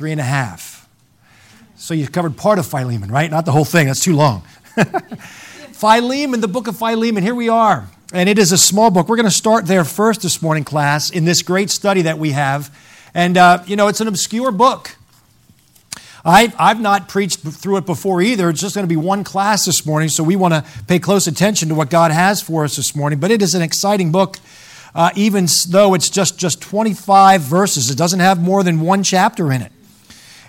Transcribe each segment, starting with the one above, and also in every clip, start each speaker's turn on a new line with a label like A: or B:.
A: Three and a half. So you covered part of Philemon, right? Not the whole thing, that's too long. Philemon, the book of Philemon, here we are. And it is a small book. We're going to start there first this morning, class, in this great study that we have. And, uh, you know, it's an obscure book. I've, I've not preached through it before either. It's just going to be one class this morning, so we want to pay close attention to what God has for us this morning. But it is an exciting book, uh, even though it's just, just 25 verses. It doesn't have more than one chapter in it.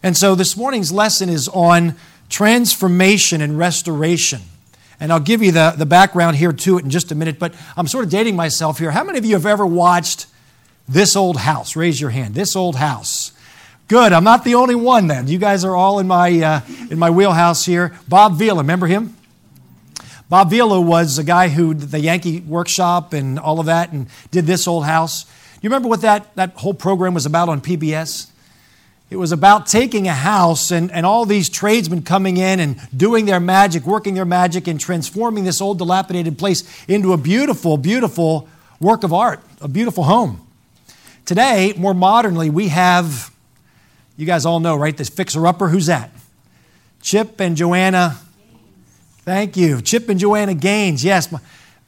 A: And so this morning's lesson is on transformation and restoration. And I'll give you the, the background here to it in just a minute, but I'm sort of dating myself here. How many of you have ever watched This Old House? Raise your hand. This Old House. Good. I'm not the only one then. You guys are all in my, uh, in my wheelhouse here. Bob Vila, remember him? Bob Vila was a guy who did the Yankee workshop and all of that and did this old house. Do you remember what that, that whole program was about on PBS? It was about taking a house and, and all these tradesmen coming in and doing their magic, working their magic, and transforming this old dilapidated place into a beautiful, beautiful work of art, a beautiful home. Today, more modernly, we have you guys all know, right? This fixer upper. Who's that? Chip and Joanna. Thank you. Chip and Joanna Gaines. Yes.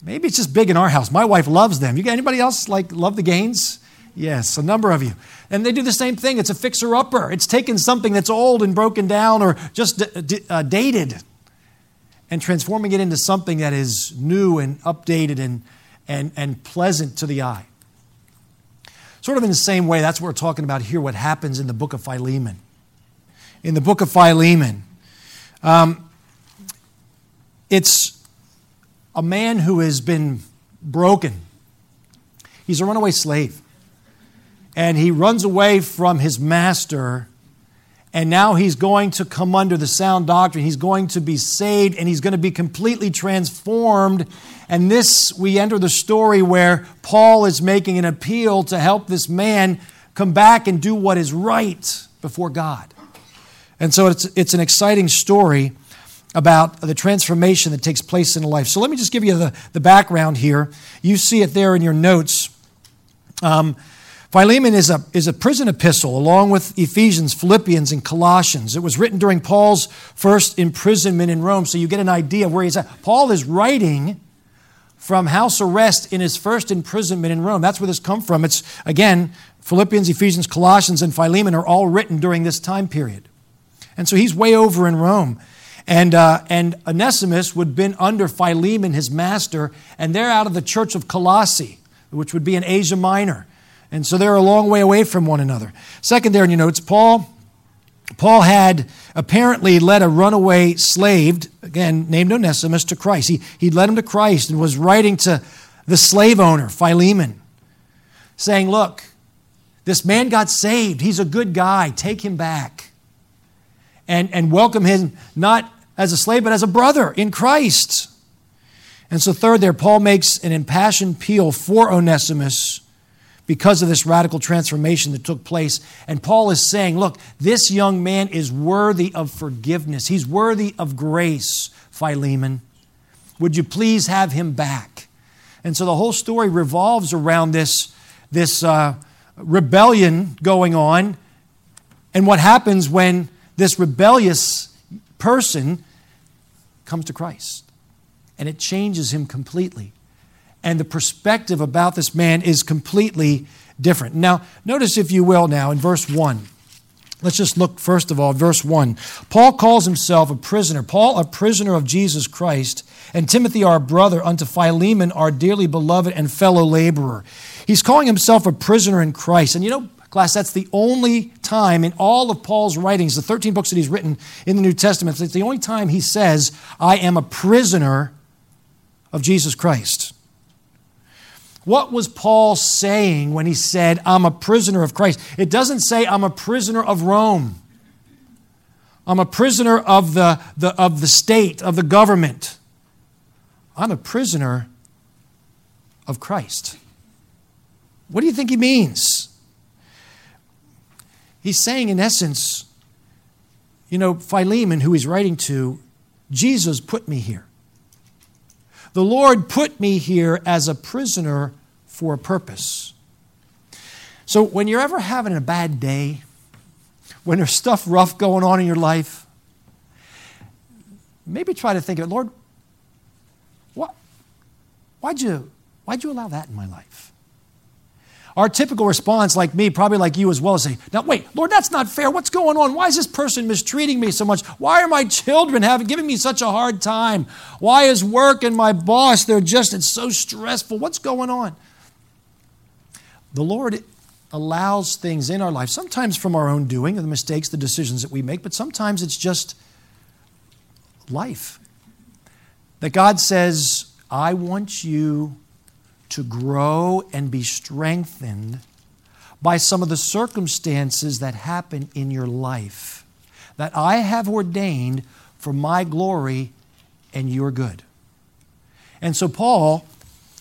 A: Maybe it's just big in our house. My wife loves them. You got anybody else like love the Gaines? Yes, a number of you. And they do the same thing. It's a fixer upper. It's taken something that's old and broken down or just uh, dated and transforming it into something that is new and updated and, and, and pleasant to the eye. Sort of in the same way, that's what we're talking about here, what happens in the book of Philemon. In the book of Philemon, um, it's a man who has been broken. He's a runaway slave. And he runs away from his master and now he's going to come under the sound doctrine. He's going to be saved and he's going to be completely transformed. And this, we enter the story where Paul is making an appeal to help this man come back and do what is right before God. And so it's, it's an exciting story about the transformation that takes place in life. So let me just give you the, the background here. You see it there in your notes. Um, Philemon is a, is a prison epistle along with Ephesians, Philippians, and Colossians. It was written during Paul's first imprisonment in Rome, so you get an idea where he's at. Paul is writing from house arrest in his first imprisonment in Rome. That's where this comes from. It's, again, Philippians, Ephesians, Colossians, and Philemon are all written during this time period. And so he's way over in Rome. And, uh, and Onesimus would have been under Philemon, his master, and they're out of the church of Colossae, which would be in Asia Minor. And so they're a long way away from one another. Second, there in your notes, Paul. Paul had apparently led a runaway slave, again named Onesimus, to Christ. He, he led him to Christ and was writing to the slave owner, Philemon, saying, Look, this man got saved. He's a good guy. Take him back. And, and welcome him not as a slave, but as a brother in Christ. And so, third, there, Paul makes an impassioned appeal for Onesimus because of this radical transformation that took place. And Paul is saying, look, this young man is worthy of forgiveness. He's worthy of grace, Philemon. Would you please have him back? And so the whole story revolves around this, this uh, rebellion going on and what happens when this rebellious person comes to Christ. And it changes him completely and the perspective about this man is completely different. Now, notice, if you will, now in verse 1. Let's just look first of all, verse 1. Paul calls himself a prisoner. Paul, a prisoner of Jesus Christ, and Timothy, our brother, unto Philemon, our dearly beloved and fellow laborer. He's calling himself a prisoner in Christ. And you know, class, that's the only time in all of Paul's writings, the 13 books that he's written in the New Testament, it's the only time he says, I am a prisoner of Jesus Christ. What was Paul saying when he said, I'm a prisoner of Christ? It doesn't say, I'm a prisoner of Rome. I'm a prisoner of the, the, of the state, of the government. I'm a prisoner of Christ. What do you think he means? He's saying, in essence, you know, Philemon, who he's writing to, Jesus put me here. The Lord put me here as a prisoner for a purpose. So when you're ever having a bad day, when there's stuff rough going on in your life, maybe try to think of, it, Lord, what, why'd, you, why'd you allow that in my life? Our typical response, like me, probably like you as well, is say, Now, wait, Lord, that's not fair. What's going on? Why is this person mistreating me so much? Why are my children having, giving me such a hard time? Why is work and my boss, they're just, it's so stressful. What's going on? The Lord allows things in our life, sometimes from our own doing, the mistakes, the decisions that we make, but sometimes it's just life. That God says, I want you to grow and be strengthened by some of the circumstances that happen in your life that I have ordained for my glory and your good. And so, Paul,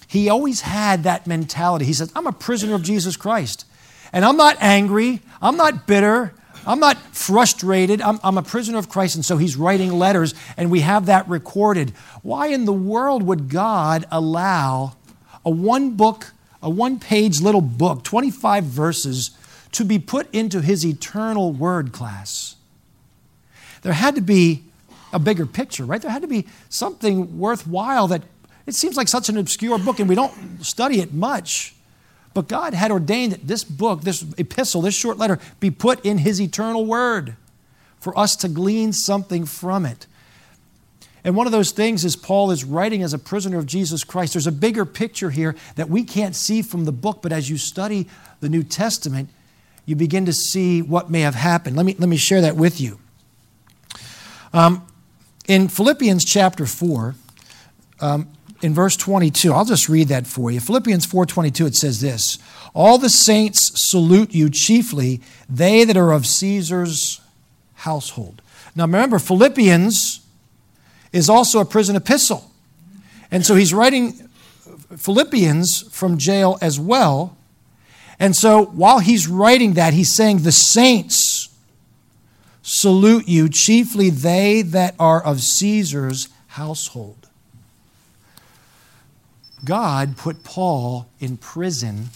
A: he always had that mentality. He says, I'm a prisoner of Jesus Christ. And I'm not angry, I'm not bitter, I'm not frustrated. I'm, I'm, a prisoner of Christ. And so he's writing letters, and we have that recorded. Why in the world would God allow a one book, a one page little book, 25 verses, to be put into his eternal word class? There had to be a bigger picture, right? There had to be something worthwhile that it seems like such an obscure book, and we don't study it much. But God had ordained that this book, this epistle, this short letter, be put in His eternal word for us to glean something from it. And one of those things is Paul is writing as a prisoner of Jesus Christ. There's a bigger picture here that we can't see from the book, but as you study the New Testament, you begin to see what may have happened. Let me, let me share that with you. Um, in Philippians chapter 4, um, in verse 22 i'll just read that for you philippians 4.22 it says this all the saints salute you chiefly they that are of caesar's household now remember philippians is also a prison epistle. And so he's writing philippians from jail as well. And so while he's writing that he's saying the saints salute you chiefly they that are of caesar's household. God put Paul in prison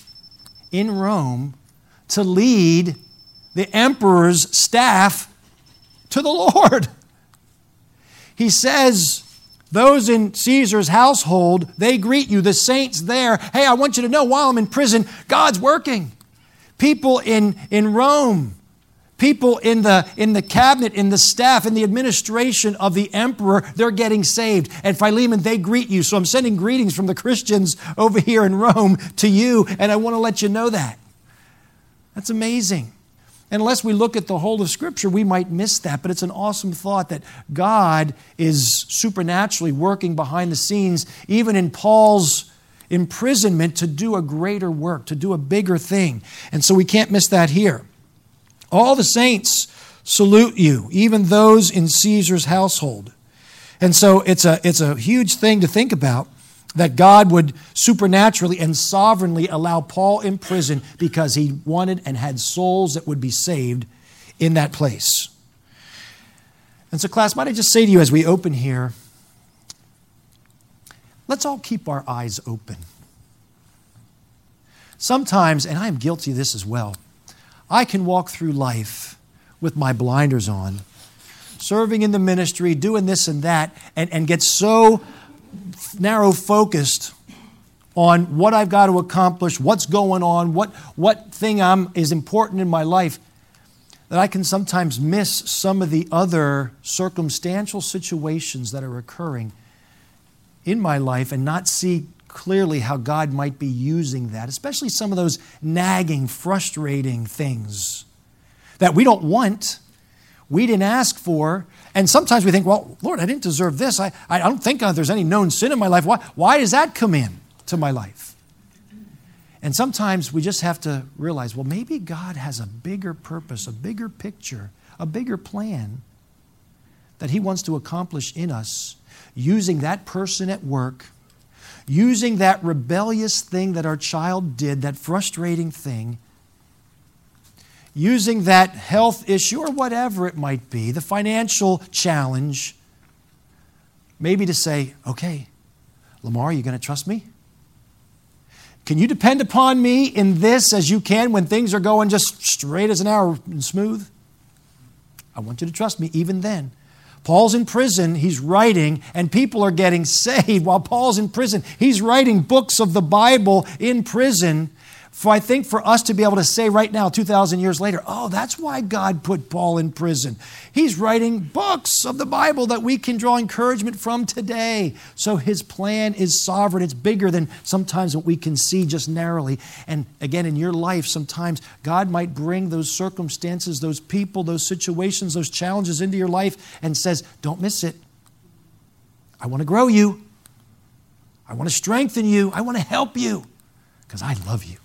A: in Rome to lead the emperor's staff to the Lord. He says, those in Caesar's household, they greet you, the saints there. Hey, I want you to know while I'm in prison, God's working. People in, in Rome, People in the, in the cabinet, in the staff, in the administration of the emperor, they're getting saved. And Philemon, they greet you. So I'm sending greetings from the Christians over here in Rome to you, and I want to let you know that. That's amazing. Unless we look at the whole of Scripture, we might miss that. But it's an awesome thought that God is supernaturally working behind the scenes, even in Paul's imprisonment, to do a greater work, to do a bigger thing. And so we can't miss that here. All the saints salute you, even those in Caesar's household. And so it's a, it's a huge thing to think about that God would supernaturally and sovereignly allow Paul in prison because he wanted and had souls that would be saved in that place. And so, class, might I just say to you as we open here, let's all keep our eyes open. Sometimes, and I am guilty of this as well, I can walk through life with my blinders on, serving in the ministry, doing this and that, and, and get so narrow focused on what I've got to accomplish, what's going on, what, what thing I'm, is important in my life, that I can sometimes miss some of the other circumstantial situations that are occurring in my life and not see clearly how God might be using that, especially some of those nagging, frustrating things that we don't want, we didn't ask for. And sometimes we think, well, Lord, I didn't deserve this. I, I don't think uh, there's any known sin in my life. Why, why does that come in to my life? And sometimes we just have to realize, well, maybe God has a bigger purpose, a bigger picture, a bigger plan that He wants to accomplish in us using that person at work using that rebellious thing that our child did, that frustrating thing, using that health issue or whatever it might be, the financial challenge, maybe to say, okay, Lamar, are you going to trust me? Can you depend upon me in this as you can when things are going just straight as an arrow and smooth? I want you to trust me even then. Paul's in prison, he's writing, and people are getting saved while Paul's in prison. He's writing books of the Bible in prison. For I think for us to be able to say right now, 2,000 years later, oh, that's why God put Paul in prison. He's writing books of the Bible that we can draw encouragement from today. So his plan is sovereign. It's bigger than sometimes what we can see just narrowly. And again, in your life, sometimes God might bring those circumstances, those people, those situations, those challenges into your life and says, don't miss it. I want to grow you. I want to strengthen you. I want to help you because I love you.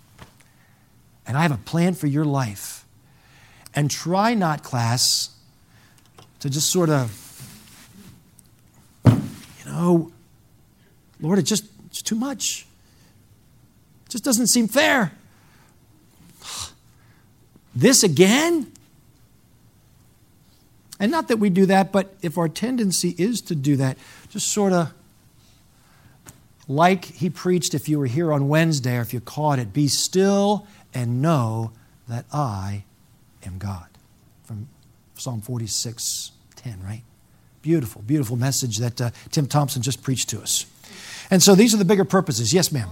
A: And I have a plan for your life. And try not, class, to just sort of, you know, Lord, it just, it's too much. It just doesn't seem fair. This again? And not that we do that, but if our tendency is to do that, just sort of like he preached if you were here on Wednesday or if you caught it, be still and know that I am God. From Psalm 46 10, right? Beautiful, beautiful message that uh, Tim Thompson just preached to us. And so these are the bigger purposes. Yes, ma'am.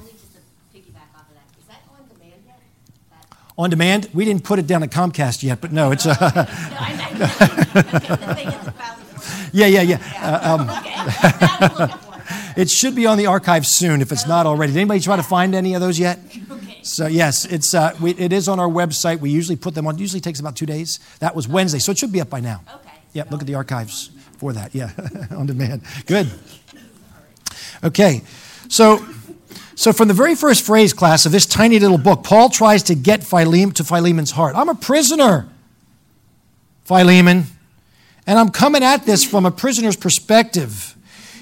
A: On demand? We didn't put it down at Comcast yet, but no, it's. Uh, yeah, yeah, yeah. Uh, um, it should be on the archive soon if it's not already. Did anybody try to find any of those yet? So yes, it's uh, we, it is on our website. We usually put them on. Usually takes about two days. That was Wednesday, so it should be up by now. Okay. Yeah, look at the archives for that. Yeah, on demand. Good. Okay, so so from the very first phrase class of this tiny little book, Paul tries to get Philemon to Philemon's heart. I'm a prisoner, Philemon, and I'm coming at this from a prisoner's perspective.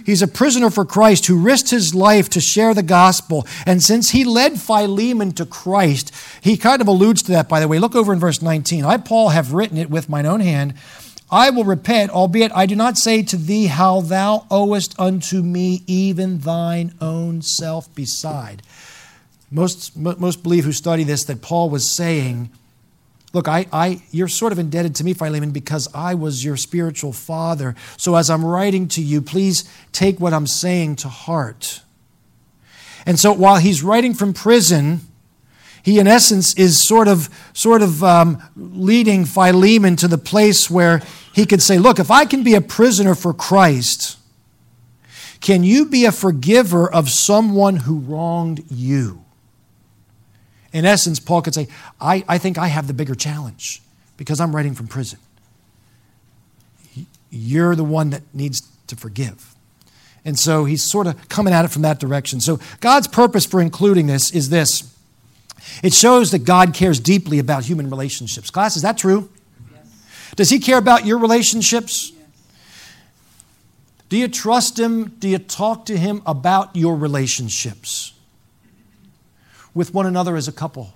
A: He's a prisoner for Christ who risked his life to share the gospel. And since he led Philemon to Christ, he kind of alludes to that, by the way. Look over in verse 19. I, Paul, have written it with mine own hand. I will repent, albeit I do not say to thee how thou owest unto me even thine own self beside. Most, most believe who study this that Paul was saying, Look, I, I, you're sort of indebted to me, Philemon, because I was your spiritual father. So as I'm writing to you, please take what I'm saying to heart. And so while he's writing from prison, he in essence is sort of, sort of um, leading Philemon to the place where he could say, Look, if I can be a prisoner for Christ, can you be a forgiver of someone who wronged you? In essence, Paul could say, I, I think I have the bigger challenge because I'm writing from prison. You're the one that needs to forgive. And so he's sort of coming at it from that direction. So God's purpose for including this is this it shows that God cares deeply about human relationships. Class, is that true? Yes. Does he care about your relationships? Yes. Do you trust him? Do you talk to him about your relationships? With one another as a couple?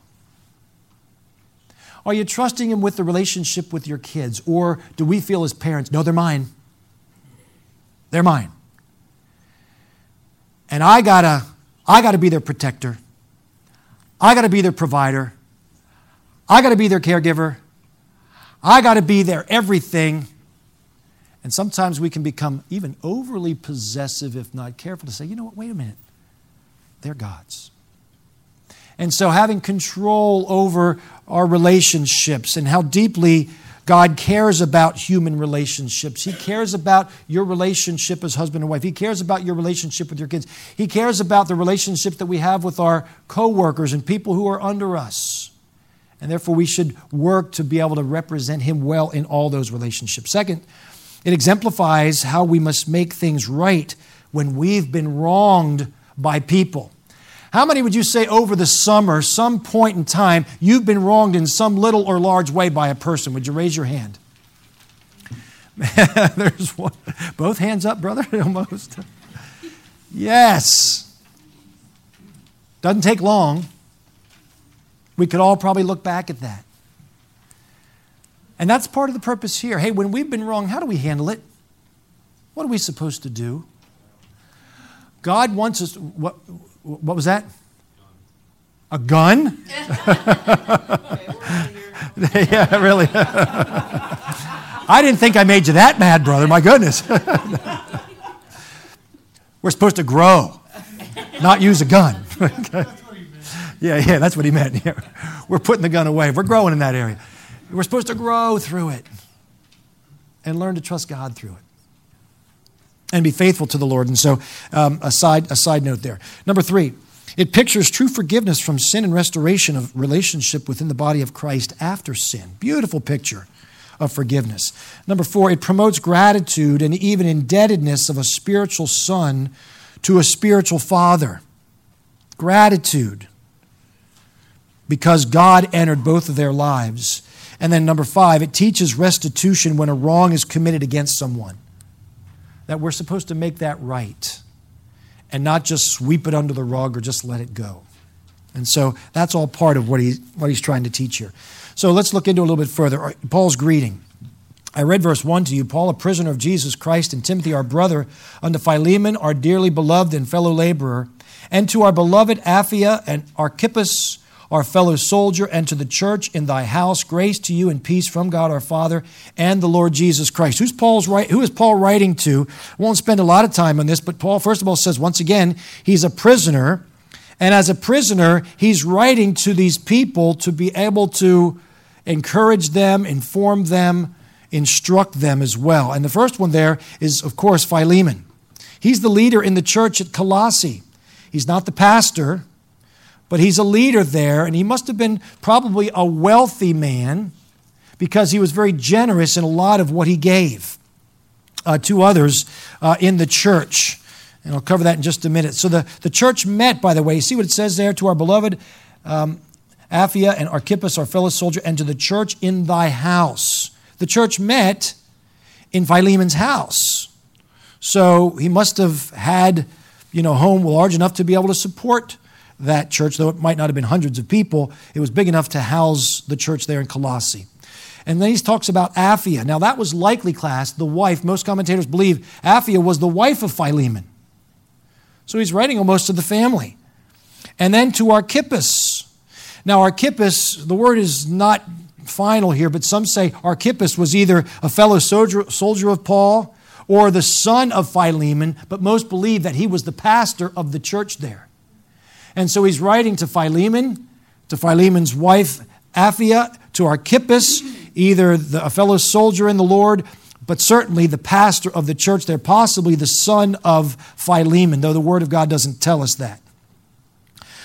A: Are you trusting Him with the relationship with your kids? Or do we feel as parents, no, they're mine? They're mine. And I gotta, I gotta be their protector. I gotta be their provider. I gotta be their caregiver. I gotta be their everything. And sometimes we can become even overly possessive if not careful to say, you know what, wait a minute. They're God's. And so, having control over our relationships and how deeply God cares about human relationships. He cares about your relationship as husband and wife. He cares about your relationship with your kids. He cares about the relationships that we have with our coworkers and people who are under us. And therefore, we should work to be able to represent Him well in all those relationships. Second, it exemplifies how we must make things right when we've been wronged by people. How many would you say over the summer, some point in time, you've been wronged in some little or large way by a person? Would you raise your hand? There's one. Both hands up, brother, almost. Yes. Doesn't take long. We could all probably look back at that. And that's part of the purpose here. Hey, when we've been wrong, how do we handle it? What are we supposed to do? God wants us. What, what was that? A gun? yeah, really. I didn't think I made you that mad, brother. My goodness. We're supposed to grow, not use a gun. yeah, yeah, that's what he meant. Yeah. We're putting the gun away. We're growing in that area. We're supposed to grow through it and learn to trust God through it and be faithful to the Lord. And so, um, a, side, a side note there. Number three, it pictures true forgiveness from sin and restoration of relationship within the body of Christ after sin. Beautiful picture of forgiveness. Number four, it promotes gratitude and even indebtedness of a spiritual son to a spiritual father. Gratitude because God entered both of their lives. And then number five, it teaches restitution when a wrong is committed against someone. That we're supposed to make that right and not just sweep it under the rug or just let it go. And so that's all part of what, he, what he's trying to teach here. So let's look into a little bit further. Paul's greeting. I read verse 1 to you Paul, a prisoner of Jesus Christ, and Timothy, our brother, unto Philemon, our dearly beloved and fellow laborer, and to our beloved Apphia and Archippus, our fellow soldier, and to the church in thy house, grace to you and peace from God our Father and the Lord Jesus Christ. Who's Paul's right, who is Paul writing to? I won't spend a lot of time on this, but Paul, first of all, says once again, he's a prisoner. And as a prisoner, he's writing to these people to be able to encourage them, inform them, instruct them as well. And the first one there is, of course, Philemon. He's the leader in the church at Colossae. He's not the pastor, but he's a leader there, and he must have been probably a wealthy man because he was very generous in a lot of what he gave uh, to others uh, in the church. And I'll cover that in just a minute. So the, the church met, by the way. See what it says there? To our beloved um, Apphia and Archippus, our fellow soldier, and to the church in thy house. The church met in Philemon's house. So he must have had, you know, home large enough to be able to support that church, though it might not have been hundreds of people, it was big enough to house the church there in Colossae. And then he talks about Apphia. Now, that was likely class, the wife. Most commentators believe Apphia was the wife of Philemon. So he's writing almost to the family. And then to Archippus. Now, Archippus, the word is not final here, but some say Archippus was either a fellow soldier, soldier of Paul or the son of Philemon, but most believe that he was the pastor of the church there. And so he's writing to Philemon, to Philemon's wife Apphia, to Archippus, either the, a fellow soldier in the Lord, but certainly the pastor of the church there, possibly the son of Philemon, though the Word of God doesn't tell us that.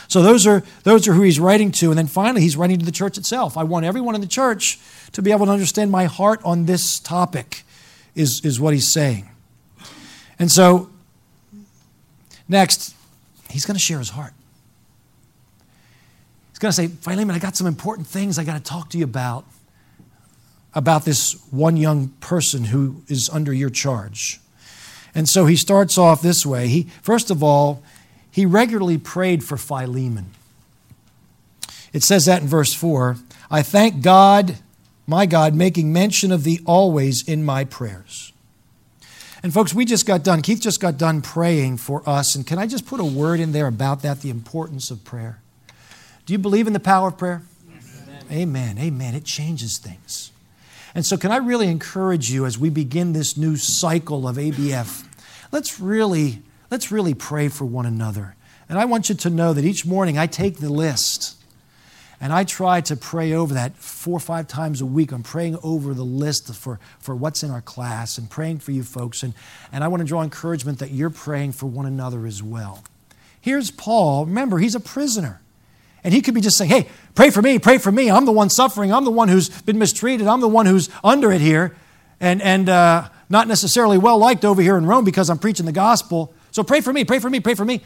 A: So those are, those are who he's writing to. And then finally, he's writing to the church itself. I want everyone in the church to be able to understand my heart on this topic, is, is what he's saying. And so, next, he's going to share his heart. He's going to say, Philemon, I got some important things I got to talk to you about, about this one young person who is under your charge. And so he starts off this way. He, first of all, he regularly prayed for Philemon. It says that in verse 4 I thank God, my God, making mention of thee always in my prayers. And folks, we just got done, Keith just got done praying for us. And can I just put a word in there about that, the importance of prayer? Do you believe in the power of prayer? Amen. Amen. Amen. It changes things. And so, can I really encourage you as we begin this new cycle of ABF? Let's really, let's really pray for one another. And I want you to know that each morning I take the list and I try to pray over that four or five times a week. I'm praying over the list for, for what's in our class and praying for you folks. And, and I want to draw encouragement that you're praying for one another as well. Here's Paul. Remember, he's a prisoner. And he could be just saying, hey, pray for me, pray for me. I'm the one suffering. I'm the one who's been mistreated. I'm the one who's under it here and, and uh, not necessarily well liked over here in Rome because I'm preaching the gospel. So pray for me, pray for me, pray for me.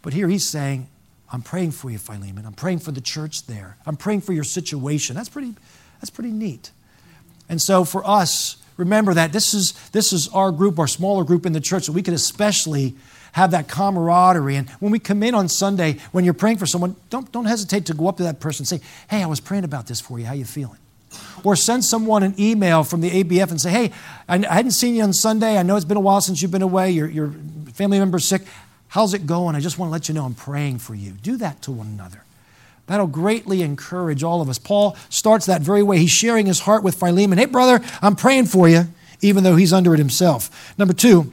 A: But here he's saying, I'm praying for you, Philemon. I'm praying for the church there. I'm praying for your situation. That's pretty, that's pretty neat. And so for us, remember that this is, this is our group, our smaller group in the church, that we can especially have that camaraderie. And when we come in on Sunday, when you're praying for someone, don't, don't hesitate to go up to that person and say, Hey, I was praying about this for you. How you feeling? Or send someone an email from the ABF and say, Hey, I, I hadn't seen you on Sunday. I know it's been a while since you've been away. Your, your family member's sick. How's it going? I just want to let you know I'm praying for you. Do that to one another. That'll greatly encourage all of us. Paul starts that very way. He's sharing his heart with Philemon. Hey, brother, I'm praying for you, even though he's under it himself. Number two,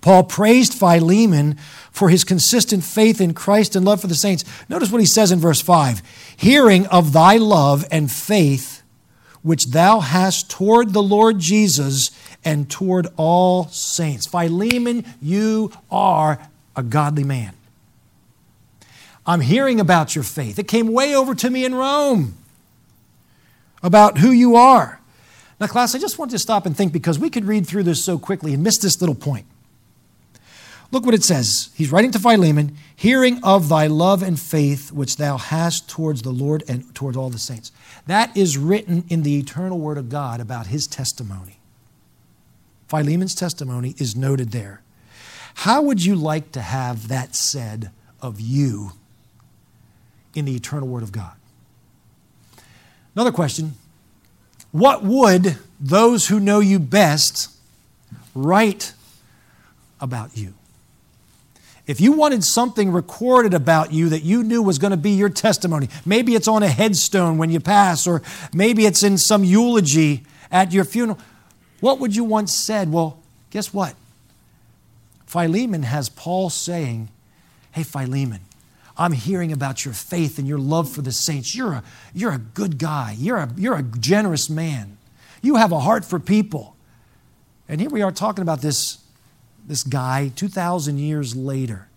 A: Paul praised Philemon for his consistent faith in Christ and love for the saints. Notice what he says in verse 5 Hearing of thy love and faith which thou hast toward the Lord Jesus and toward all saints. Philemon, you are a godly man. I'm hearing about your faith. It came way over to me in Rome about who you are. Now, class, I just want to stop and think because we could read through this so quickly and miss this little point. Look what it says. He's writing to Philemon, hearing of thy love and faith which thou hast towards the Lord and towards all the saints. That is written in the eternal word of God about his testimony. Philemon's testimony is noted there. How would you like to have that said of you in the eternal Word of God. Another question What would those who know you best write about you? If you wanted something recorded about you that you knew was going to be your testimony, maybe it's on a headstone when you pass, or maybe it's in some eulogy at your funeral, what would you want said? Well, guess what? Philemon has Paul saying, Hey, Philemon, I'm hearing about your faith and your love for the saints. You're a, you're a good guy. You're a, you're a generous man. You have a heart for people. And here we are talking about this, this guy 2,000 years later.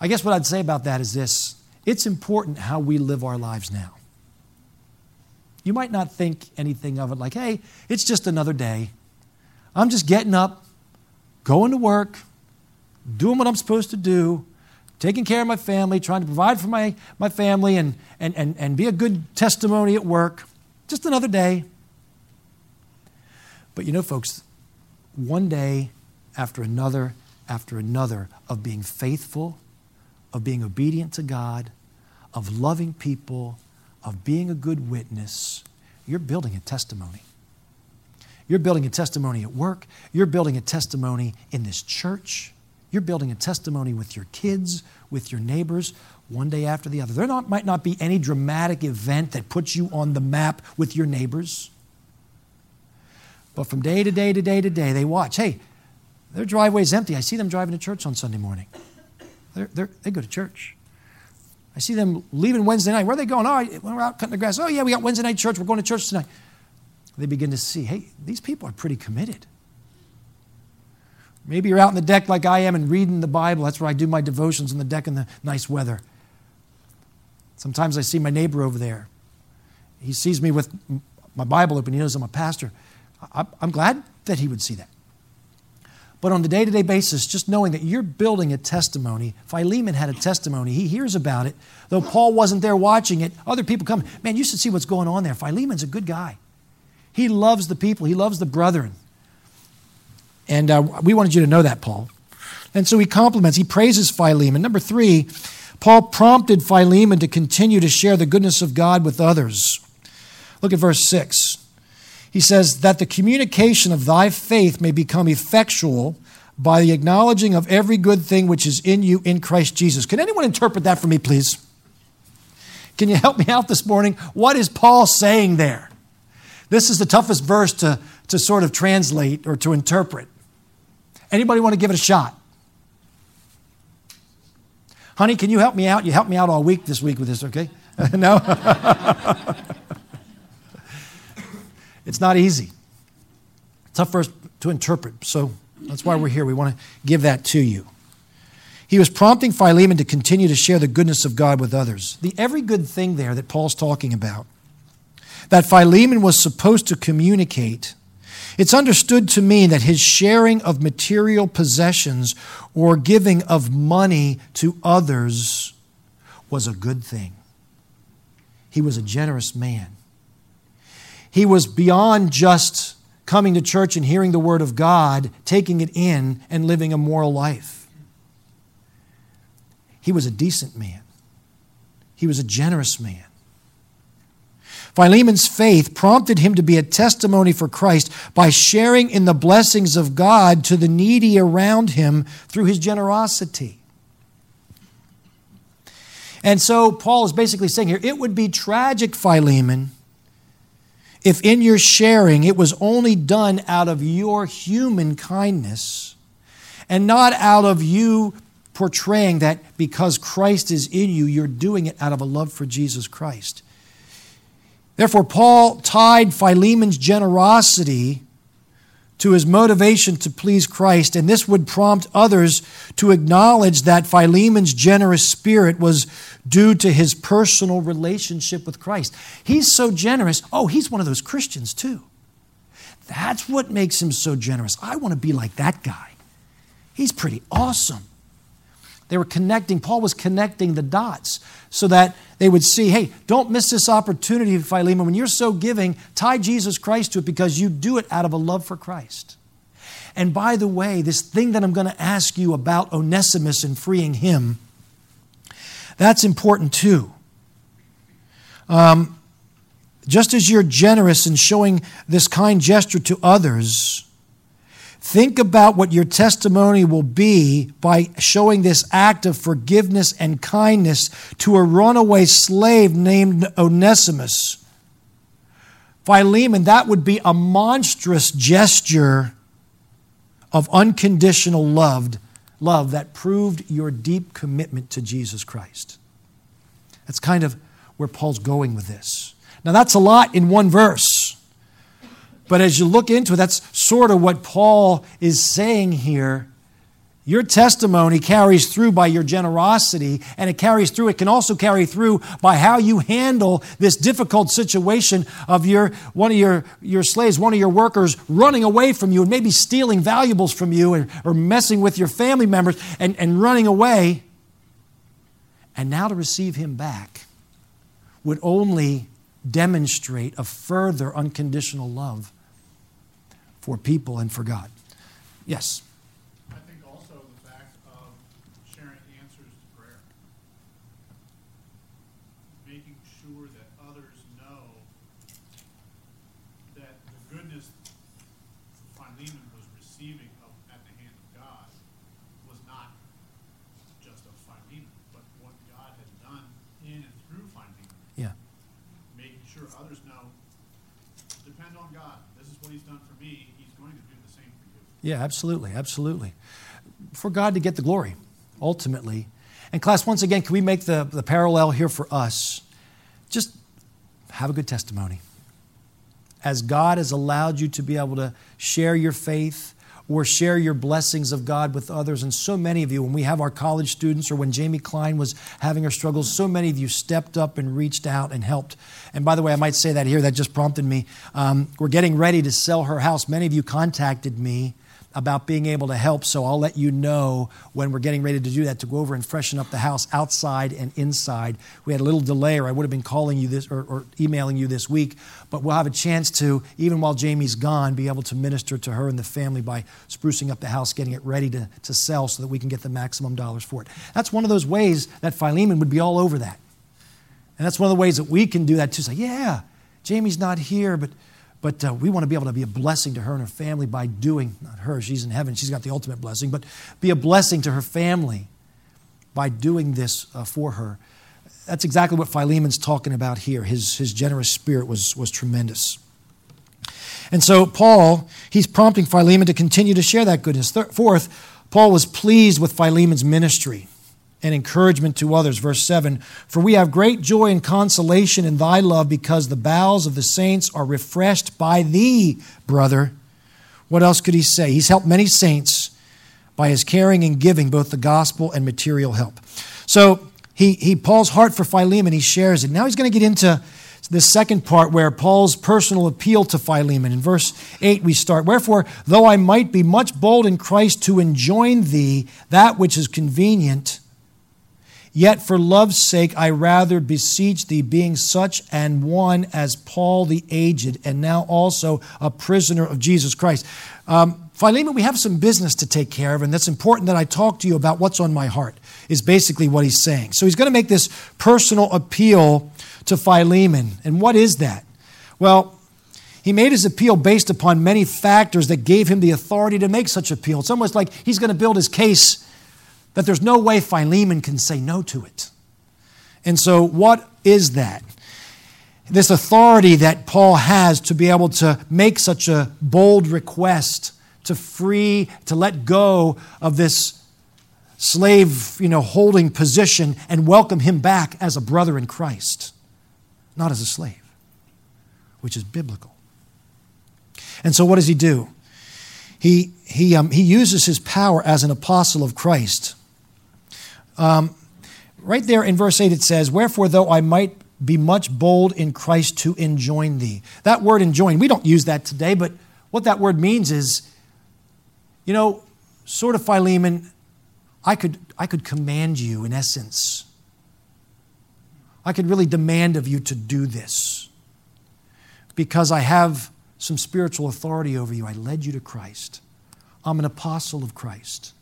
A: I guess what I'd say about that is this it's important how we live our lives now. You might not think anything of it like, hey, it's just another day. I'm just getting up, going to work, doing what I'm supposed to do, taking care of my family, trying to provide for my, my family, and, and, and, and be a good testimony at work. Just another day. But you know, folks, one day after another after another of being faithful, of being obedient to God, of loving people, of being a good witness, you're building a testimony. You're building a testimony at work. You're building a testimony in this church. You're building a testimony with your kids, with your neighbors, one day after the other. There not, might not be any dramatic event that puts you on the map with your neighbors. But from day to day to day to day, they watch. Hey, their driveway's empty. I see them driving to church on Sunday morning. They're, they're, they go to church. I see them leaving Wednesday night. Where are they going? Oh, we're out cutting the grass. Oh, yeah, we got Wednesday night church. We're going to church tonight. They begin to see, hey, these people are pretty committed. Maybe you're out on the deck like I am and reading the Bible. That's where I do my devotions on the deck in the nice weather. Sometimes I see my neighbor over there. He sees me with my Bible open. He knows I'm a pastor. I'm glad that he would see that. But on the day to day basis, just knowing that you're building a testimony, Philemon had a testimony. He hears about it. Though Paul wasn't there watching it, other people come. Man, you should see what's going on there. Philemon's a good guy. He loves the people, he loves the brethren. And uh, we wanted you to know that, Paul. And so he compliments, he praises Philemon. Number three, Paul prompted Philemon to continue to share the goodness of God with others. Look at verse 6. He says, That the communication of thy faith may become effectual by the acknowledging of every good thing which is in you in Christ Jesus. Can anyone interpret that for me, please? Can you help me out this morning? What is Paul saying there? This is the toughest verse to, to sort of translate or to interpret. Anybody want to give it a shot? Honey, can you help me out? You helped me out all week this week with this, okay? no? it's not easy. Tough for us to interpret, so that's why we're here. We want to give that to you. He was prompting Philemon to continue to share the goodness of God with others. The every good thing there that Paul's talking about, that Philemon was supposed to communicate it's understood to mean that his sharing of material possessions or giving of money to others was a good thing. He was a generous man. He was beyond just coming to church and hearing the Word of God, taking it in, and living a moral life. He was a decent man. He was a generous man. Philemon's faith prompted him to be a testimony for Christ by sharing in the blessings of God to the needy around him through his generosity. And so Paul is basically saying here it would be tragic, Philemon, if in your sharing it was only done out of your human kindness and not out of you portraying that because Christ is in you, you're doing it out of a love for Jesus Christ. Therefore, Paul tied Philemon's generosity to his motivation to please Christ, and this would prompt others to acknowledge that Philemon's generous spirit was due to his personal relationship with Christ. He's so generous. Oh, he's one of those Christians too. That's what makes him so generous. I want to be like that guy. He's pretty awesome. They were connecting, Paul was connecting the dots so that they would see hey, don't miss this opportunity, Philemon. When you're so giving, tie Jesus Christ to it because you do it out of a love for Christ. And by the way, this thing that I'm going to ask you about Onesimus and freeing him, that's important too. Um, just as you're generous in showing this kind gesture to others, Think about what your testimony will be by showing this act of forgiveness and kindness to a runaway slave named Onesimus. Philemon, that would be a monstrous gesture of unconditional love, love that proved your deep commitment to Jesus Christ. That's kind of where Paul's going with this. Now, that's a lot in one verse. But as you look into it, that's sort of what Paul is saying here. Your testimony carries through by your generosity, and it carries through. It can also carry through by how you handle this difficult situation of your one of your, your slaves, one of your workers running away from you and maybe stealing valuables from you or, or messing with your family members and, and running away. And now to receive him back would only demonstrate a further unconditional love for people and for God. Yes.
B: I think also the fact of sharing answers to prayer, making sure that others know that the goodness Philemon was receiving of, at the hand of God was not just of Philemon, but what God had done in and through Philemon.
A: Yeah.
B: Making sure others know, depend on God. This is what He's done for me. He's going to do the same for you.
A: Yeah, absolutely, absolutely. For God to get the glory, ultimately. And, class, once again, can we make the, the parallel here for us? Just have a good testimony. As God has allowed you to be able to share your faith, or share your blessings of God with others. And so many of you, when we have our college students or when Jamie Klein was having her struggles, so many of you stepped up and reached out and helped. And by the way, I might say that here, that just prompted me. Um, we're getting ready to sell her house. Many of you contacted me about being able to help. So I'll let you know when we're getting ready to do that to go over and freshen up the house outside and inside. We had a little delay, or I would have been calling you this or, or, emailing you this week, but we'll have a chance to, even while Jamie's gone, be able to minister to her and the family by sprucing up the house, getting it ready to, to sell so that we can get the maximum dollars for it. That's one of those ways that Philemon would be all over that. And that's one of the ways that we can do that too. Say, yeah, Jamie's not here, but but uh, we want to be able to be a blessing to her and her family by doing, not her, she's in heaven, she's got the ultimate blessing, but be a blessing to her family by doing this uh, for her. That's exactly what Philemon's talking about here. His, his generous spirit was, was tremendous. And so, Paul, he's prompting Philemon to continue to share that goodness. Fourth, Paul was pleased with Philemon's ministry and encouragement to others. Verse 7 For we have great joy and consolation in thy love because the bowels of the saints are refreshed by thee, brother. What else could he say? He's helped many saints by his caring and giving both the gospel and material help. So he, he Paul's heart for Philemon, he shares it. Now he's going to get into the second part where Paul's personal appeal to Philemon. In verse 8, we start Wherefore, though I might be much bold in Christ to enjoin thee that which is convenient, Yet for love's sake I rather beseech thee, being such an one as Paul the aged, and now also a prisoner of Jesus Christ. Um, Philemon, we have some business to take care of, and that's important that I talk to you about what's on my heart, is basically what he's saying. So he's going to make this personal appeal to Philemon. And what is that? Well, he made his appeal based upon many factors that gave him the authority to make such appeal. It's almost like he's going to build his case that there's no way Philemon can say no to it. And so, what is that? This authority that Paul has to be able to make such a bold request to free, to let go of this slave, you know, holding position and welcome him back as a brother in Christ, not as a slave, which is biblical. And so, what does he do? He, he, um, he uses his power as an apostle of Christ. Um, right there in verse 8, it says, Wherefore, though I might be much bold in Christ to enjoin thee. That word enjoin, we don't use that today, but what that word means is, you know, sort of Philemon, I could, I could command you in essence. I could really demand of you to do this because I have some spiritual authority over you. I led you to Christ. I'm an apostle of Christ.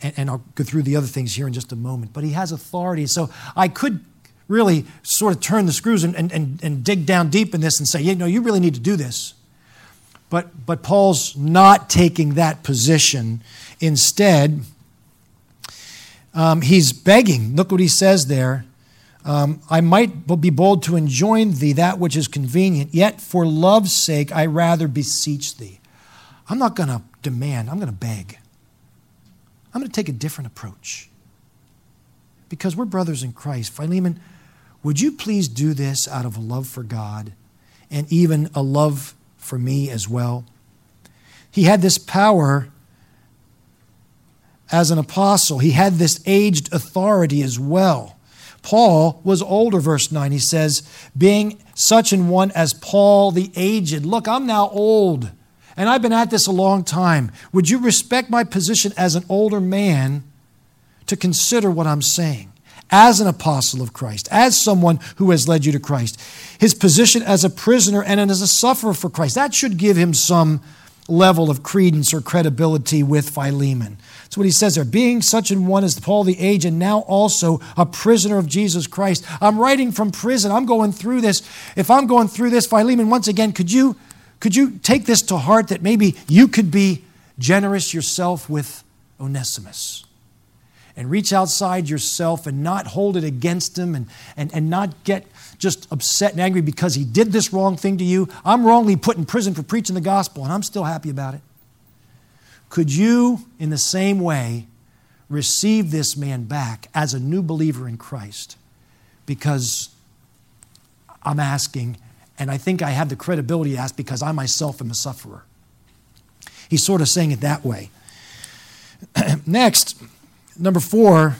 A: And, and, I'll go through the other things here in just a moment. But he has authority. So I could really sort of turn the screws and, and, and, and dig down deep in this and say, you know, you really need to do this. But, but Paul's not taking that position. Instead, um, he's begging. Look what he says there. Um, I might be bold to enjoin thee that which is convenient, yet for love's sake I rather beseech thee. I'm not going to demand, I'm going to beg. I'm going to take a different approach. Because we're brothers in Christ. Philemon, would you please do this out of a love for God and even a love for me as well? He had this power as an apostle, he had this aged authority as well. Paul was older, verse 9. He says, being such an one as Paul the aged. Look, I'm now old, and I've been at this a long time. Would you respect my position as an older man to consider what I'm saying? As an apostle of Christ, as someone who has led you to Christ, his position as a prisoner and as a sufferer for Christ, that should give him some level of credence or credibility with Philemon. That's what he says there. Being such an one as Paul the age, and now also a prisoner of Jesus Christ. I'm writing from prison. I'm going through this. If I'm going through this, Philemon, once again, could you, could you take this to heart that maybe you could be generous yourself with Onesimus? And reach outside yourself and not hold it against him and, and, and not get just upset and angry because he did this wrong thing to you. I'm wrongly put in prison for preaching the gospel, and I'm still happy about it. Could you, in the same way, receive this man back as a new believer in Christ? Because I'm asking, and I think I have the credibility to ask because I myself am a sufferer. He's sort of saying it that way. Next, number four,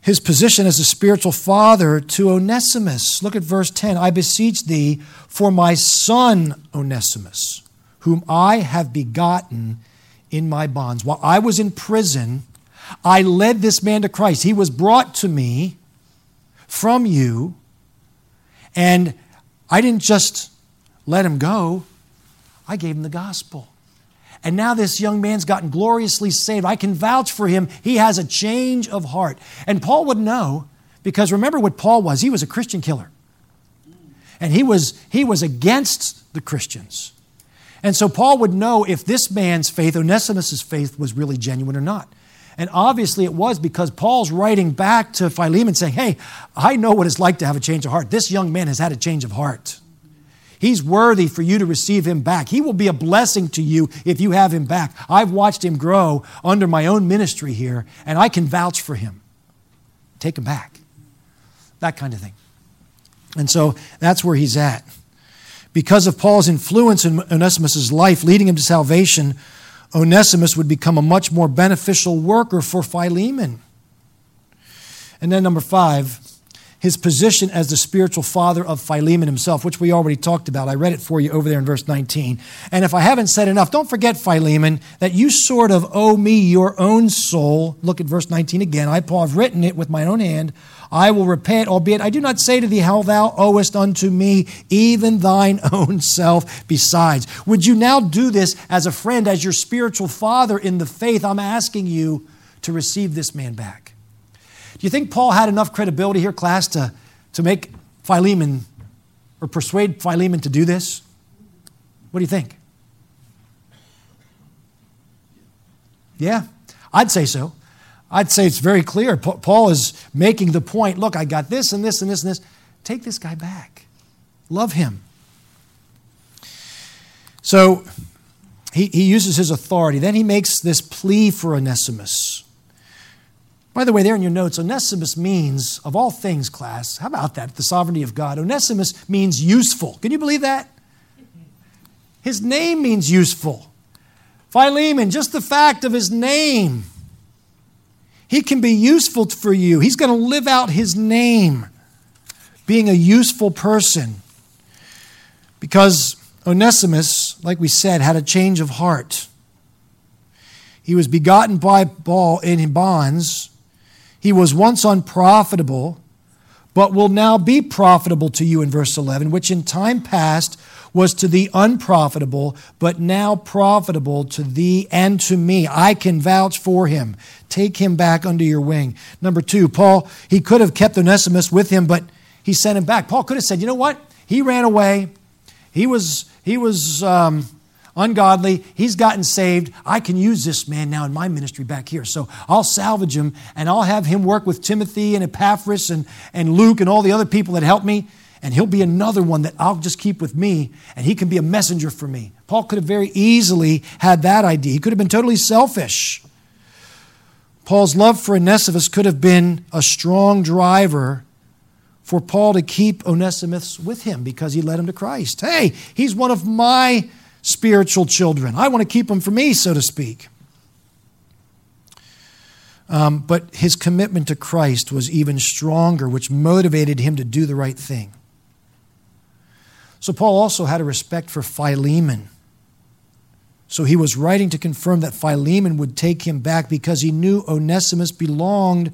A: his position as a spiritual father to Onesimus. Look at verse 10. I beseech thee for my son Onesimus, whom I have begotten in my bonds. While I was in prison, I led this man to Christ. He was brought to me from you, and I didn't just let him go, I gave him the gospel. And now this young man's gotten gloriously saved. I can vouch for him. He has a change of heart. And Paul would know, because remember what Paul was. He was a Christian killer. And he was, he was against the Christians. And so Paul would know if this man's faith, Onesimus' faith, was really genuine or not. And obviously it was because Paul's writing back to Philemon saying, Hey, I know what it's like to have a change of heart. This young man has had a change of heart. He's worthy for you to receive him back. He will be a blessing to you if you have him back. I've watched him grow under my own ministry here, and I can vouch for him. Take him back. That kind of thing. And so that's where he's at. Because of Paul's influence in Onesimus' life, leading him to salvation, Onesimus would become a much more beneficial worker for Philemon. And then, number five, his position as the spiritual father of Philemon himself, which we already talked about. I read it for you over there in verse 19. And if I haven't said enough, don't forget, Philemon, that you sort of owe me your own soul. Look at verse 19 again. I, Paul, have written it with my own hand. I will repay it, albeit I do not say to thee how thou owest unto me even thine own self besides. Would you now do this as a friend, as your spiritual father in the faith? I'm asking you to receive this man back. Do you think Paul had enough credibility here, class, to, to make Philemon or persuade Philemon to do this? What do you think? Yeah, I'd say so. I'd say it's very clear. Paul is making the point look, I got this and this and this and this. Take this guy back. Love him. So he, he uses his authority. Then he makes this plea for Onesimus. By the way, there in your notes, Onesimus means, of all things, class, how about that? The sovereignty of God. Onesimus means useful. Can you believe that? His name means useful. Philemon, just the fact of his name, he can be useful for you. He's going to live out his name, being a useful person. Because Onesimus, like we said, had a change of heart. He was begotten by Paul in bonds he was once unprofitable, but will now be profitable to you in verse 11, which in time past was to the unprofitable, but now profitable to thee and to me. I can vouch for him. Take him back under your wing. Number two, Paul, he could have kept Onesimus with him, but he sent him back. Paul could have said, you know what? He ran away. He was, he was um, ungodly. He's gotten saved. I can use this man now in my ministry back here. So I'll salvage him and I'll have him work with Timothy and Epaphras and, and Luke and all the other people that helped me. And he'll be another one that I'll just keep with me and he can be a messenger for me. Paul could have very easily had that idea. He could have been totally selfish. Paul's love for Onesimus could have been a strong driver for Paul to keep Onesimus with him because he led him to Christ. Hey, he's one of my spiritual children. I want to keep them for me, so to speak. Um, but his commitment to Christ was even stronger, which motivated him to do the right thing. So, Paul also had a respect for Philemon. So, he was writing to confirm that Philemon would take him back because he knew Onesimus belonged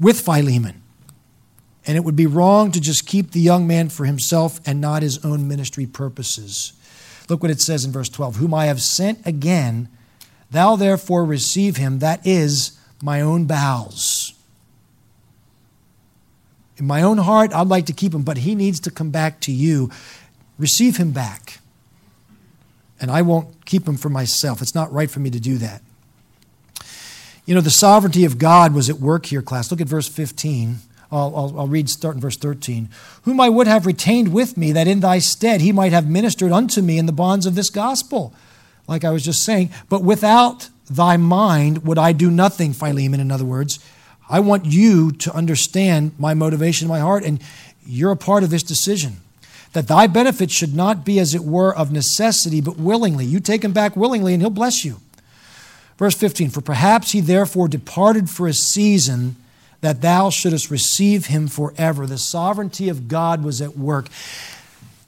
A: with Philemon. And it would be wrong to just keep the young man for himself and not his own ministry purposes. Look what it says in verse 12 Whom I have sent again, thou therefore receive him, that is my own bowels. In my own heart, I'd like to keep him, but he needs to come back to you. Receive him back. And I won't keep him for myself. It's not right for me to do that. You know, the sovereignty of God was at work here, class. Look at verse 15. I'll, I'll, I'll, read starting verse 13. Whom I would have retained with me, that in thy stead he might have ministered unto me in the bonds of this gospel. Like I was just saying, but without thy mind would I do nothing, Philemon, in other words. I want you to understand my motivation my heart, and you're a part of this decision. That thy benefit should not be, as it were, of necessity, but willingly. You take him back willingly, and he'll bless you. Verse 15 For perhaps he therefore departed for a season that thou shouldest receive him forever. The sovereignty of God was at work.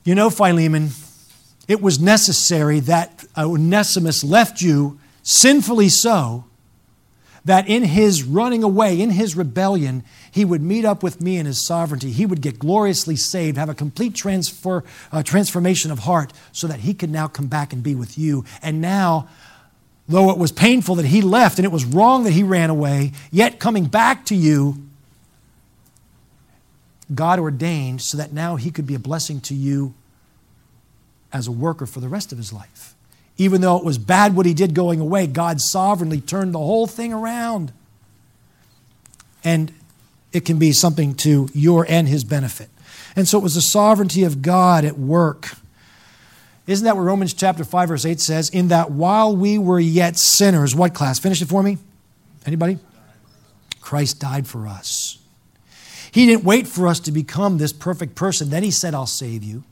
A: You know, Philemon, it was necessary that Onesimus left you, sinfully so, that in his running away, in his rebellion, he would meet up with me in his sovereignty. He would get gloriously saved, have a complete transfer, uh, transformation of heart, so that he could now come back and be with you. And now though it was painful that he left and it was wrong that he ran away, yet coming back to you, God ordained so that now he could be a blessing to you as a worker for the rest of his life. Even though it was bad what he did going away, God sovereignly turned the whole thing around. And it can be something to your and his benefit. And so it was the sovereignty of God at work isn't that what Romans chapter 5 verse 8 says? In that while we were yet sinners, what class? Finish it for me. Anybody? Christ died for us. He didn't wait for us to become this perfect person. Then he said, I'll save you.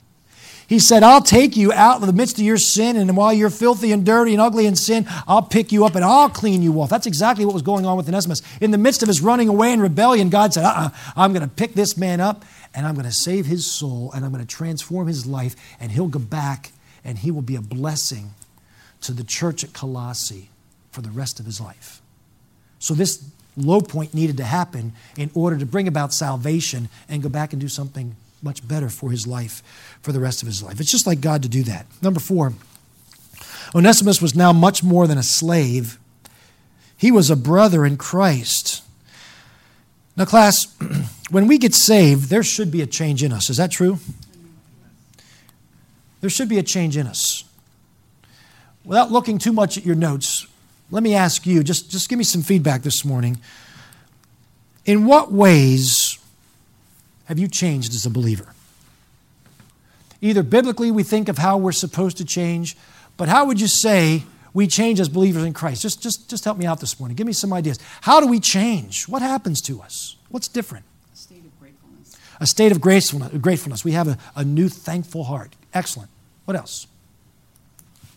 A: He said, I'll take you out of the midst of your sin, and while you're filthy and dirty and ugly in sin, I'll pick you up and I'll clean you off. That's exactly what was going on with Onesimus. In the midst of his running away in rebellion, God said, uh uh-uh, I'm going to pick this man up and I'm going to save his soul and I'm going to transform his life, and he'll go back and he will be a blessing to the church at Colossae for the rest of his life. So, this low point needed to happen in order to bring about salvation and go back and do something much better for his life for the rest of his life. It's just like God to do that. Number four, Onesimus was now much more than a slave, he was a brother in Christ. Now, class, when we get saved, there should be a change in us. Is that true? There should be a change in us. Without looking too much at your notes, let me ask you just, just give me some feedback this morning. In what ways have you changed as a believer? Either biblically, we think of how we're supposed to change, but how would you say we change as believers in Christ? Just, just, just help me out this morning. Give me some ideas. How do we change? What happens to us? What's different?
C: A state of gratefulness.
A: A state of gratefulness. We have a, a new thankful heart. Excellent. What else?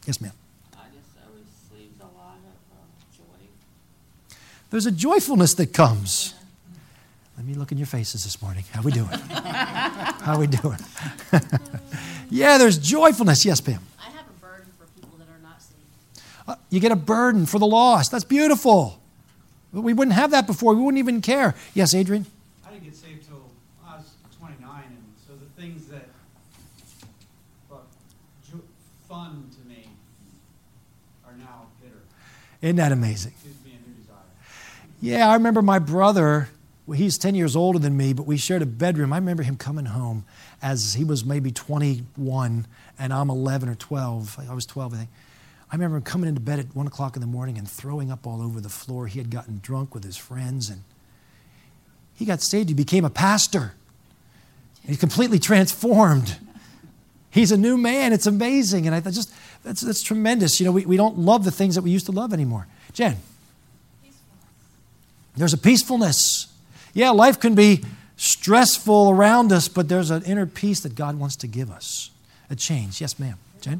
A: Yes, ma'am.
D: I just I received a lot of uh, joy.
A: There's a joyfulness that comes. Let me look in your faces this morning. How we doing? How we doing? yeah, there's joyfulness. Yes, Pam.
E: I have a burden for people that are not saved.
A: Uh, you get a burden for the lost. That's beautiful. We wouldn't have that before. We wouldn't even care. Yes, Adrian.
F: I didn't get saved till I was 29, and so the things that were ju- fun to me are now bitter.
A: Isn't that amazing? Yeah, I remember my brother. He's 10 years older than me, but we shared a bedroom. I remember him coming home as he was maybe 21 and I'm 11 or 12. I was 12, I think. I remember him coming into bed at 1 o'clock in the morning and throwing up all over the floor. He had gotten drunk with his friends and he got saved. He became a pastor. He's completely transformed. He's a new man. It's amazing. And I just, that's, that's tremendous. You know, we, we don't love the things that we used to love anymore. Jen. There's a peacefulness. Yeah, life can be stressful around us, but there's an inner peace that God wants to give us. A change. Yes, ma'am. Jen?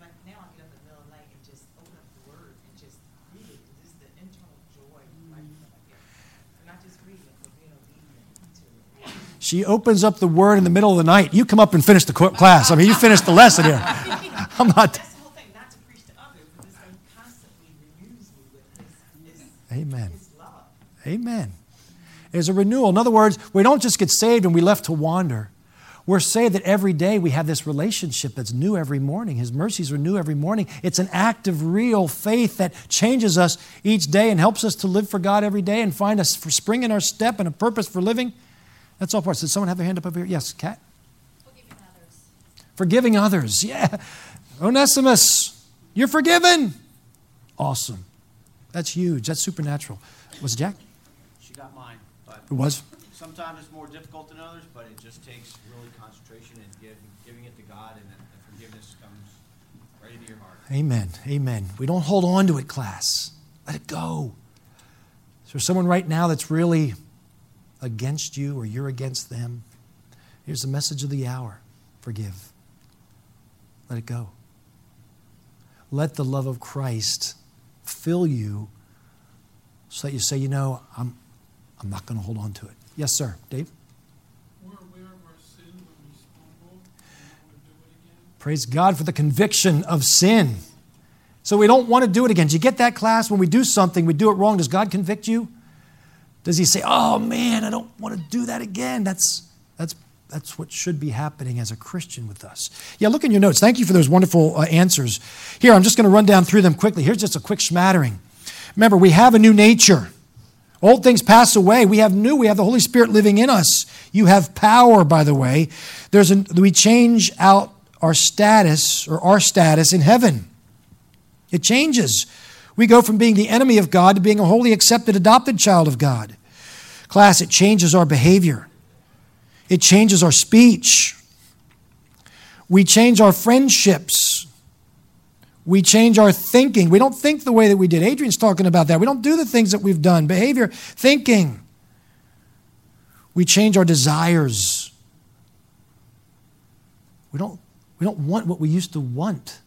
G: Like now I get up in the middle of the night and just open up the word and just read it. Just the internal joy right that I get. And not just reading it, but being obedient to it.
A: She opens up the word in the middle of the night. You come up and finish the class. I mean, you finished the lesson here. I'm not.
G: That's the whole thing, not to preach to others, but this thing constantly renews me with his, his,
A: Amen. Amen. There's a renewal. In other words, we don't just get saved and we left to wander. We're saved that every day we have this relationship that's new every morning. His mercies are new every morning. It's an act of real faith that changes us each day and helps us to live for God every day and find a spring in our step and a purpose for living. That's all parts. Did someone have their hand up over here? Yes, Kat.
E: Forgiving others.
A: Forgiving others. Yeah. Onesimus, you're forgiven. Awesome. That's huge. That's supernatural. Was it Jack?
H: She got mine, but
A: It was?
H: sometimes it's more difficult than others, but it just takes really concentration and give, giving it to God, and the forgiveness comes right into your heart.
A: Amen. Amen. We don't hold on to it, class. Let it go. Is there someone right now that's really against you or you're against them? Here's the message of the hour forgive. Let it go. Let the love of Christ fill you so that you say, you know, I'm, I'm not going to hold on to it. Yes, sir. Dave?
B: We're aware of our sin when we stumble and not want to do it again.
A: Praise God for the conviction of sin. So we don't want to do it again. Do you get that class? When we do something, we do it wrong. Does God convict you? Does He say, "Oh man, I don't want to do that again"? That's that's that's what should be happening as a Christian with us. Yeah, look in your notes. Thank you for those wonderful uh, answers. Here, I'm just going to run down through them quickly. Here's just a quick smattering. Remember, we have a new nature. Old things pass away. We have new. We have the Holy Spirit living in us. You have power, by the way. There's a, we change out our status or our status in heaven. It changes. We go from being the enemy of God to being a wholly accepted, adopted child of God. Class, it changes our behavior. It changes our speech. We change our friendships. We change our thinking. We don't think the way that we did. Adrian's talking about that. We don't do the things that we've done. Behavior, thinking. We change our desires. We don't, we don't want what we used to want.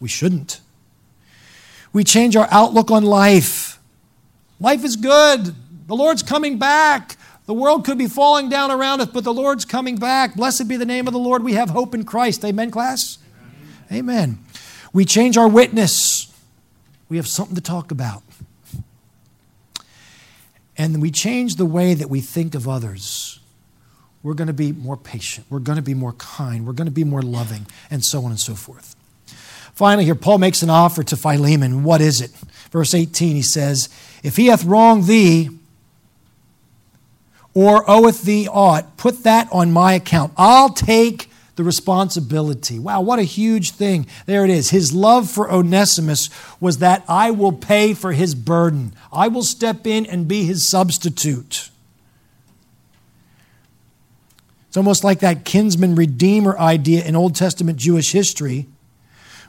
A: We shouldn't. We change our outlook on life. Life is good. The Lord's coming back. The world could be falling down around us, but the Lord's coming back. Blessed be the name of the Lord. We have hope in Christ. Amen, class? Amen. Amen. We change our witness. We have something to talk about. And we change the way that we think of others. We're going to be more patient. We're going to be more kind. We're going to be more loving, and so on and so forth. Finally, here, Paul makes an offer to Philemon. What is it? Verse 18, he says, If he hath wronged thee, or oweth thee aught, put that on my account. I'll take the responsibility. Wow, what a huge thing. There it is. His love for Onesimus was that I will pay for his burden, I will step in and be his substitute. It's almost like that kinsman redeemer idea in Old Testament Jewish history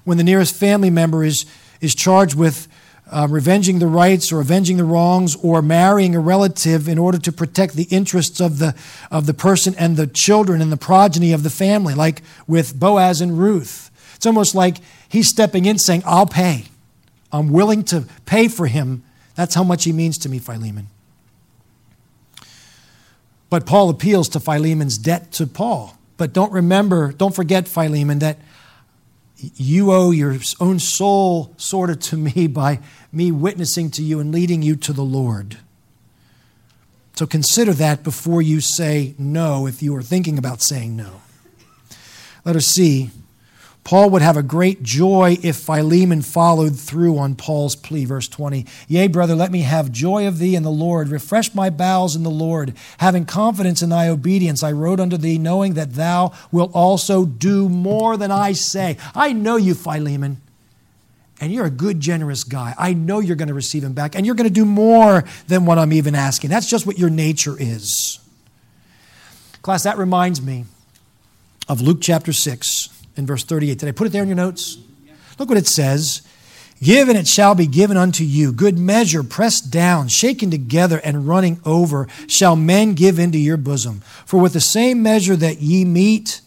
A: when the nearest family member is, is charged with uh, revenging the rights or avenging the wrongs or marrying a relative in order to protect the interests of the, of the person and the children and the progeny of the family, like with Boaz and Ruth. It's almost like he's stepping in saying, I'll pay. I'm willing to pay for him. That's how much he means to me, Philemon. But Paul appeals to Philemon's debt to Paul. But don't remember, don't forget, Philemon, that you owe your own soul sort of to me by me witnessing to you and leading you to the Lord. So consider that before you say no, if you are thinking about saying no. Let us see. Paul would have a great joy if Philemon followed through on Paul's plea. Verse 20 Yea, brother, let me have joy of thee in the Lord. Refresh my bowels in the Lord. Having confidence in thy obedience, I wrote unto thee, knowing that thou wilt also do more than I say. I know you, Philemon, and you're a good, generous guy. I know you're going to receive him back, and you're going to do more than what I'm even asking. That's just what your nature is. Class, that reminds me of Luke chapter 6 in verse 38. Did I put it there in your notes? Look what it says. Give and it shall be given unto you. Good measure, pressed down, shaken together, and running over, shall men give into your bosom. For with the same measure that ye meet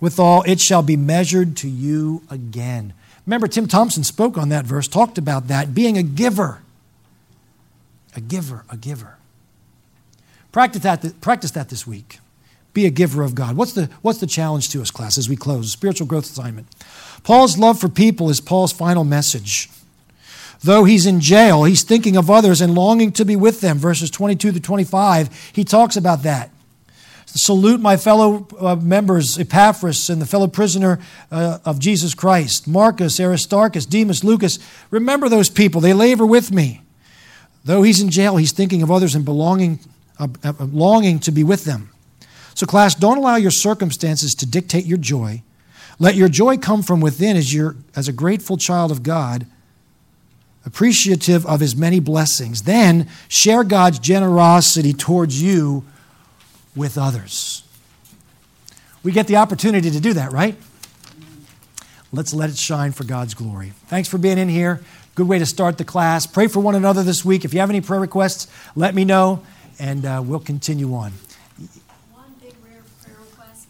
A: withal, it shall be measured to you again. Remember, Tim Thompson spoke on that verse, talked about that, being a giver. A giver, a giver. Practice that, practice that this week. Be a giver of God. What's the, what's the challenge to us, class, as we close? Spiritual growth assignment. Paul's love for people is Paul's final message. Though he's in jail, he's thinking of others and longing to be with them. Verses 22 to 25, he talks about that. Salute my fellow uh, members, Epaphras and the fellow prisoner uh, of Jesus Christ, Marcus, Aristarchus, Demas, Lucas. Remember those people. They labor with me. Though he's in jail, he's thinking of others and belonging, uh, uh longing to be with them. So, class, don't allow your circumstances to dictate your joy. Let your joy come from within as, you're, as a grateful child of God, appreciative of his many blessings. Then share God's generosity towards you with others. We get the opportunity to do that, right? Let's let it shine for God's glory. Thanks for being in here. Good way to start the class. Pray for one another this week. If you have any prayer requests, let me know, and uh, we'll continue on.
E: One big rare prayer request.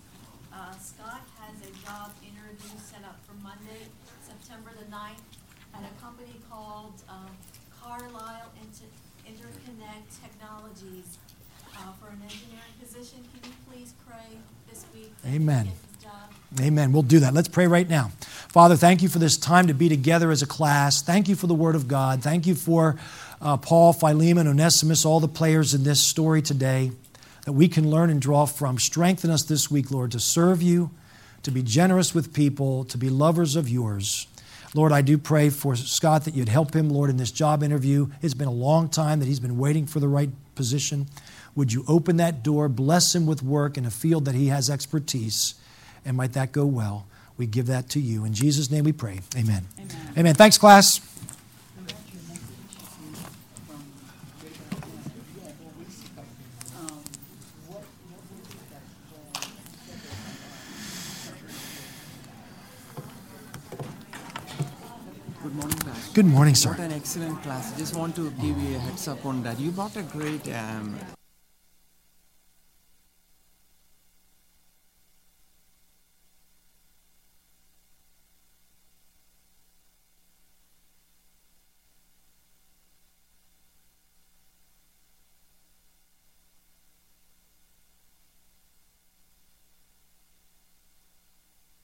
E: Uh, Scott has a job interview set up for Monday, September the 9th, at a company called um, Carlisle Inter- Interconnect Technologies uh, for an engineering position. Can you please pray this week?
A: Amen.
E: gets the job?
A: Amen. We'll do that. Let's pray right now. Father, thank you for this time to be together as a class. Thank you for the Word of God. Thank you for uh, Paul, Philemon, Onesimus, all the players in this story today that we can learn and draw from. Strengthen us this week, Lord, to serve you, to be generous with people, to be lovers of yours. Lord, I do pray for Scott that you'd help him, Lord, in this job interview. It's been a long time that he's been waiting for the right position. Would you open that door, bless him with work in a field that he has expertise, and might that go well? We give that to you. In Jesus' name we pray. Amen. Amen. Amen. Thanks, class. Good morning, sir.
C: What an excellent class. Just want to give you a heads up on that. You brought a great um,